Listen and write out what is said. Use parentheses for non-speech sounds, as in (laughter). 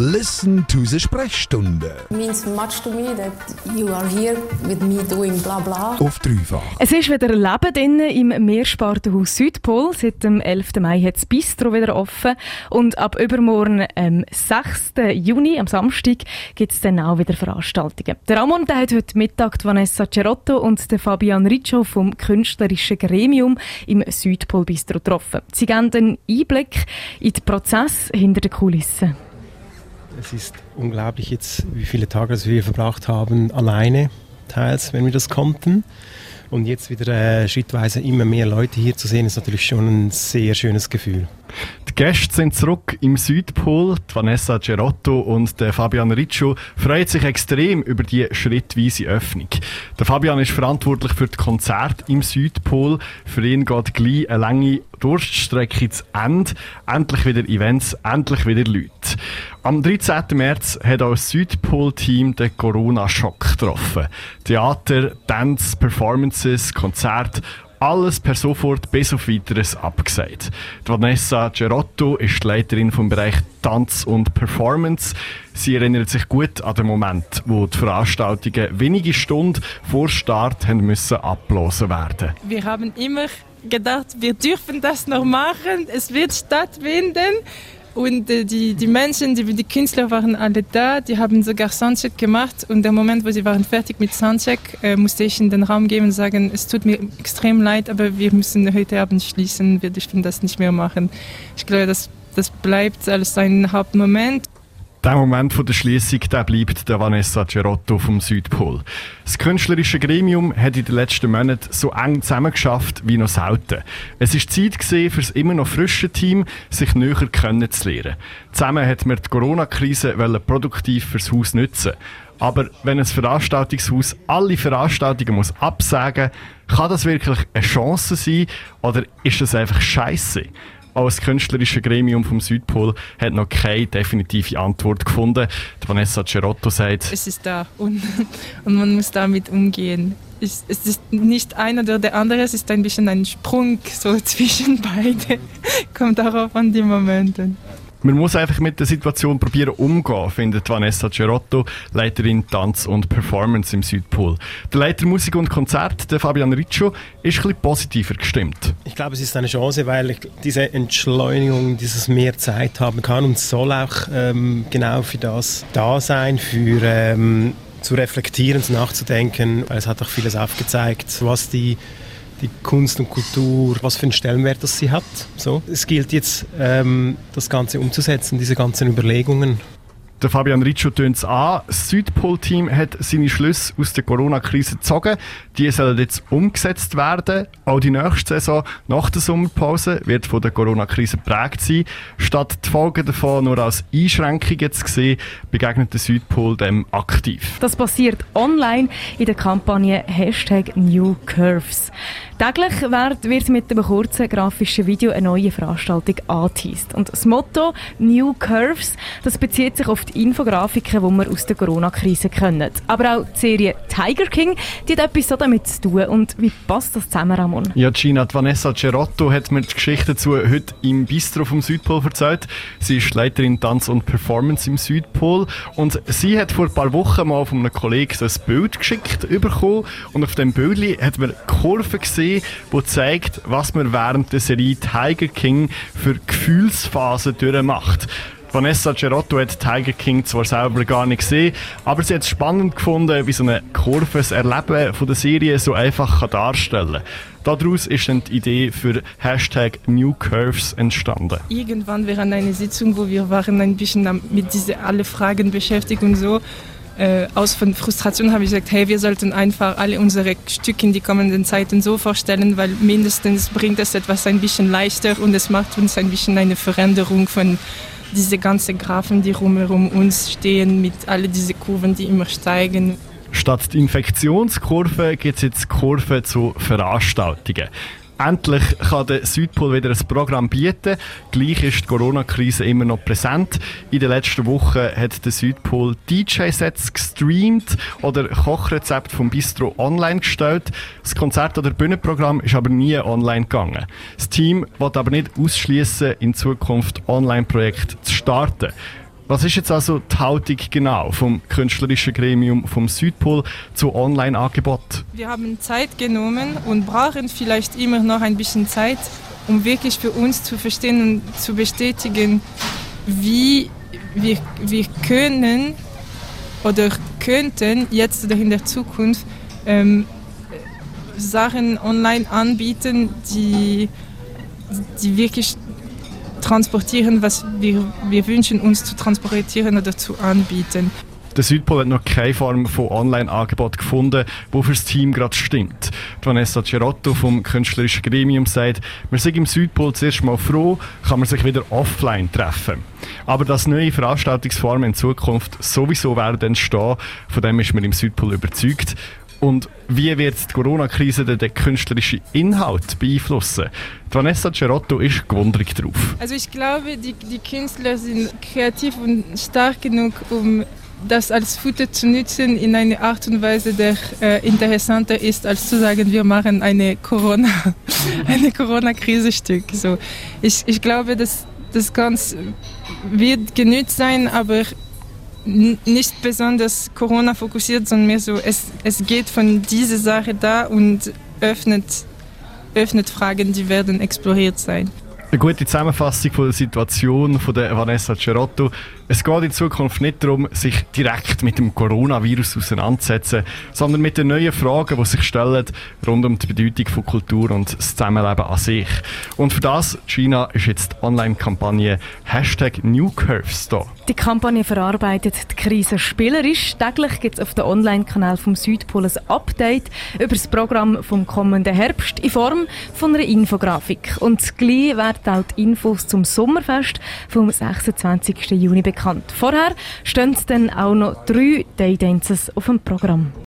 Listen to the Sprechstunde. means much to me that you are here with me doing bla bla. Auf dreifach. Es ist wieder Leben drin im Meerspartenhaus Südpol. Seit dem 11. Mai hat das Bistro wieder offen. Und ab übermorgen, am 6. Juni, am Samstag, gibt es dann auch wieder Veranstaltungen. Der Ramon der hat heute Mittag Vanessa Cerotto und den Fabian Riccio vom künstlerischen Gremium im Südpol Bistro getroffen. Sie geben einen Einblick in den Prozess hinter den Kulissen. Es ist unglaublich jetzt, wie viele Tage das wir verbracht haben, alleine, teils, wenn wir das konnten. Und jetzt wieder äh, schrittweise immer mehr Leute hier zu sehen, ist natürlich schon ein sehr schönes Gefühl. Die Gäste sind zurück im Südpol. Die Vanessa Gerotto und der Fabian Riccio freuen sich extrem über die schrittweise Öffnung. Der Fabian ist verantwortlich für die Konzerte im Südpol. Für ihn geht gleich eine lange Durststrecke zu Ende. Endlich wieder Events, endlich wieder Leute. Am 13. März hat auch das Südpol-Team den Corona-Schock getroffen. Theater, Dance, Performances, Konzerte alles per sofort bis auf weiteres abgesagt. Die Vanessa Gerotto ist Leiterin vom Bereich Tanz und Performance. Sie erinnert sich gut an den Moment, wo die Veranstaltungen wenige Stunden vor Start haben müssen abgelesen werden. Wir haben immer gedacht, wir dürfen das noch machen, es wird stattfinden. Und äh, die, die Menschen, die, die Künstler waren alle da, die haben sogar Soundcheck gemacht. Und der Moment, wo sie waren fertig mit Soundcheck, äh, musste ich in den Raum gehen und sagen, es tut mir extrem leid, aber wir müssen heute Abend schließen, wir dürfen das nicht mehr machen. Ich glaube, das, das bleibt als ein Hauptmoment. Der Moment der Schließung der bleibt der Vanessa Gerotto vom Südpol. Das künstlerische Gremium hat in den letzten Monaten so eng zusammengeschafft wie noch selten. Es ist Zeit gewesen, für das immer noch frische Team sich näher kennenzulernen. Zusammen hat man die Corona-Krise produktiv fürs Haus nutzen. Aber wenn ein Veranstaltungshaus alle Veranstaltungen muss absagen, kann das wirklich eine Chance sein oder ist das einfach Scheiße? Das künstlerische Gremium vom Südpol hat noch keine definitive Antwort gefunden. Die Vanessa Cerotto sagt, Es ist da und, (laughs) und man muss damit umgehen. Es, es ist nicht einer oder der andere, es ist ein bisschen ein Sprung so (laughs) zwischen beide. Kommt darauf an die Momente. Man muss einfach mit der Situation probieren umgehen, findet Vanessa Cerotto, Leiterin Tanz und Performance im Südpol. Der Leiter Musik und Konzert, der Fabian Riccio, ist ein positiver gestimmt. Ich glaube, es ist eine Chance, weil diese Entschleunigung, dieses mehr Zeit haben kann und soll auch ähm, genau für das da sein, für ähm, zu reflektieren, zu nachzudenken. Es hat auch vieles aufgezeigt, was die die Kunst und Kultur, was für einen Stellenwert das sie hat. So. Es gilt jetzt, ähm, das Ganze umzusetzen, diese ganzen Überlegungen. Der Fabian Riccio tönt es an. Das Südpol-Team hat seine Schlüsse aus der Corona-Krise gezogen. Die sollen jetzt umgesetzt werden. Auch die nächste Saison nach der Sommerpause wird von der Corona-Krise geprägt sein. Statt die Folgen davon nur als Einschränkungen zu sehen, begegnet der Südpol dem aktiv. Das passiert online in der Kampagne Hashtag New Curves. Täglich wird, wird mit einem kurzen grafischen Video eine neue Veranstaltung angeteased. Und das Motto New Curves, das bezieht sich auf die Infografiken, die wir aus der Corona-Krise kennen. Aber auch die Serie Tiger King, die hat etwas damit zu tun. Und wie passt das zusammen, Ramon? Ja, Gina, die Vanessa Cerotto hat mir die Geschichte dazu heute im Bistro vom Südpol erzählt. Sie ist Leiterin Tanz und Performance im Südpol und sie hat vor ein paar Wochen mal von einem Kollegen ein Bild geschickt bekommen und auf dem Bild hat man Kurve gesehen, die zeigt, was man während der Serie Tiger King für Gefühlsphasen durchmacht. Vanessa Cerotto hat Tiger King zwar selber gar nicht gesehen, aber sie hat es spannend gefunden, wie so eine Kurve das Erleben von der Serie so einfach kann darstellen kann. Daraus ist dann die Idee für Hashtag New Curves entstanden. Irgendwann während einer Sitzung, wo wir waren ein bisschen mit diesen alle Fragen beschäftigt und so, äh, aus von Frustration habe ich gesagt, hey, wir sollten einfach alle unsere Stücke in die kommenden Zeiten so vorstellen, weil mindestens bringt es etwas ein bisschen leichter und es macht uns ein bisschen eine Veränderung von diese ganzen Graphen, die rumherum uns stehen, mit all diese Kurven, die immer steigen. Statt die Infektionskurve gibt es jetzt Kurven zu Veranstaltungen. Endlich kann der Südpol wieder ein Programm bieten. Gleich ist die Corona-Krise immer noch präsent. In den letzten Wochen hat der Südpol DJ-Sets gestreamt oder Kochrezepte vom Bistro online gestellt. Das Konzert- oder Bühnenprogramm ist aber nie online gegangen. Das Team will aber nicht ausschließen, in Zukunft Online-Projekte zu starten. Was ist jetzt also die Haltung genau vom künstlerischen Gremium vom Südpol zu Online-Angebot? Wir haben Zeit genommen und brauchen vielleicht immer noch ein bisschen Zeit, um wirklich für uns zu verstehen und zu bestätigen, wie wir, wir können oder könnten jetzt oder in der Zukunft ähm, Sachen online anbieten, die, die wirklich transportieren, was wir, wir wünschen uns zu transportieren oder zu anbieten. Der Südpol hat noch keine Form von Online-Angebot gefunden, wo für das Team gerade stimmt. Vanessa Cerotto vom künstlerischen Gremium sagt, wir sind im Südpol zuerst mal froh, kann man sich wieder offline treffen. Aber dass neue Veranstaltungsformen in Zukunft sowieso werden entstehen, von dem ist man im Südpol überzeugt. Und wie wird die Corona-Krise den künstlerischen Inhalt beeinflussen? Vanessa Cerotto ist gewundert drauf. Also ich glaube, die, die Künstler sind kreativ und stark genug, um das als Futter zu nutzen in eine Art und Weise, der äh, interessanter ist, als zu sagen, wir machen eine Corona, (laughs) eine Corona-Krisestück. So, ich, ich glaube, dass das Ganze wird genützt sein, aber nicht besonders Corona fokussiert, sondern mehr so, es, es geht von dieser Sache da und öffnet, öffnet Fragen, die werden exploriert sein. Eine gute Zusammenfassung von der Situation von der Vanessa Cerotto. Es geht in Zukunft nicht darum, sich direkt mit dem Coronavirus auseinanderzusetzen, sondern mit den neuen Fragen, die sich stellen rund um die Bedeutung von Kultur und das Zusammenleben an sich. Und für das, China, ist jetzt die Online-Kampagne Hashtag NewCurves da. Die Kampagne verarbeitet die Krise spielerisch. Täglich gibt es auf dem Online-Kanal vom Südpol ein Update über das Programm vom kommenden Herbst in Form von einer Infografik. Und gleich auch die Infos zum Sommerfest vom 26. Juni bekannt. Vorher stehen dann auch noch drei Daydances auf dem Programm.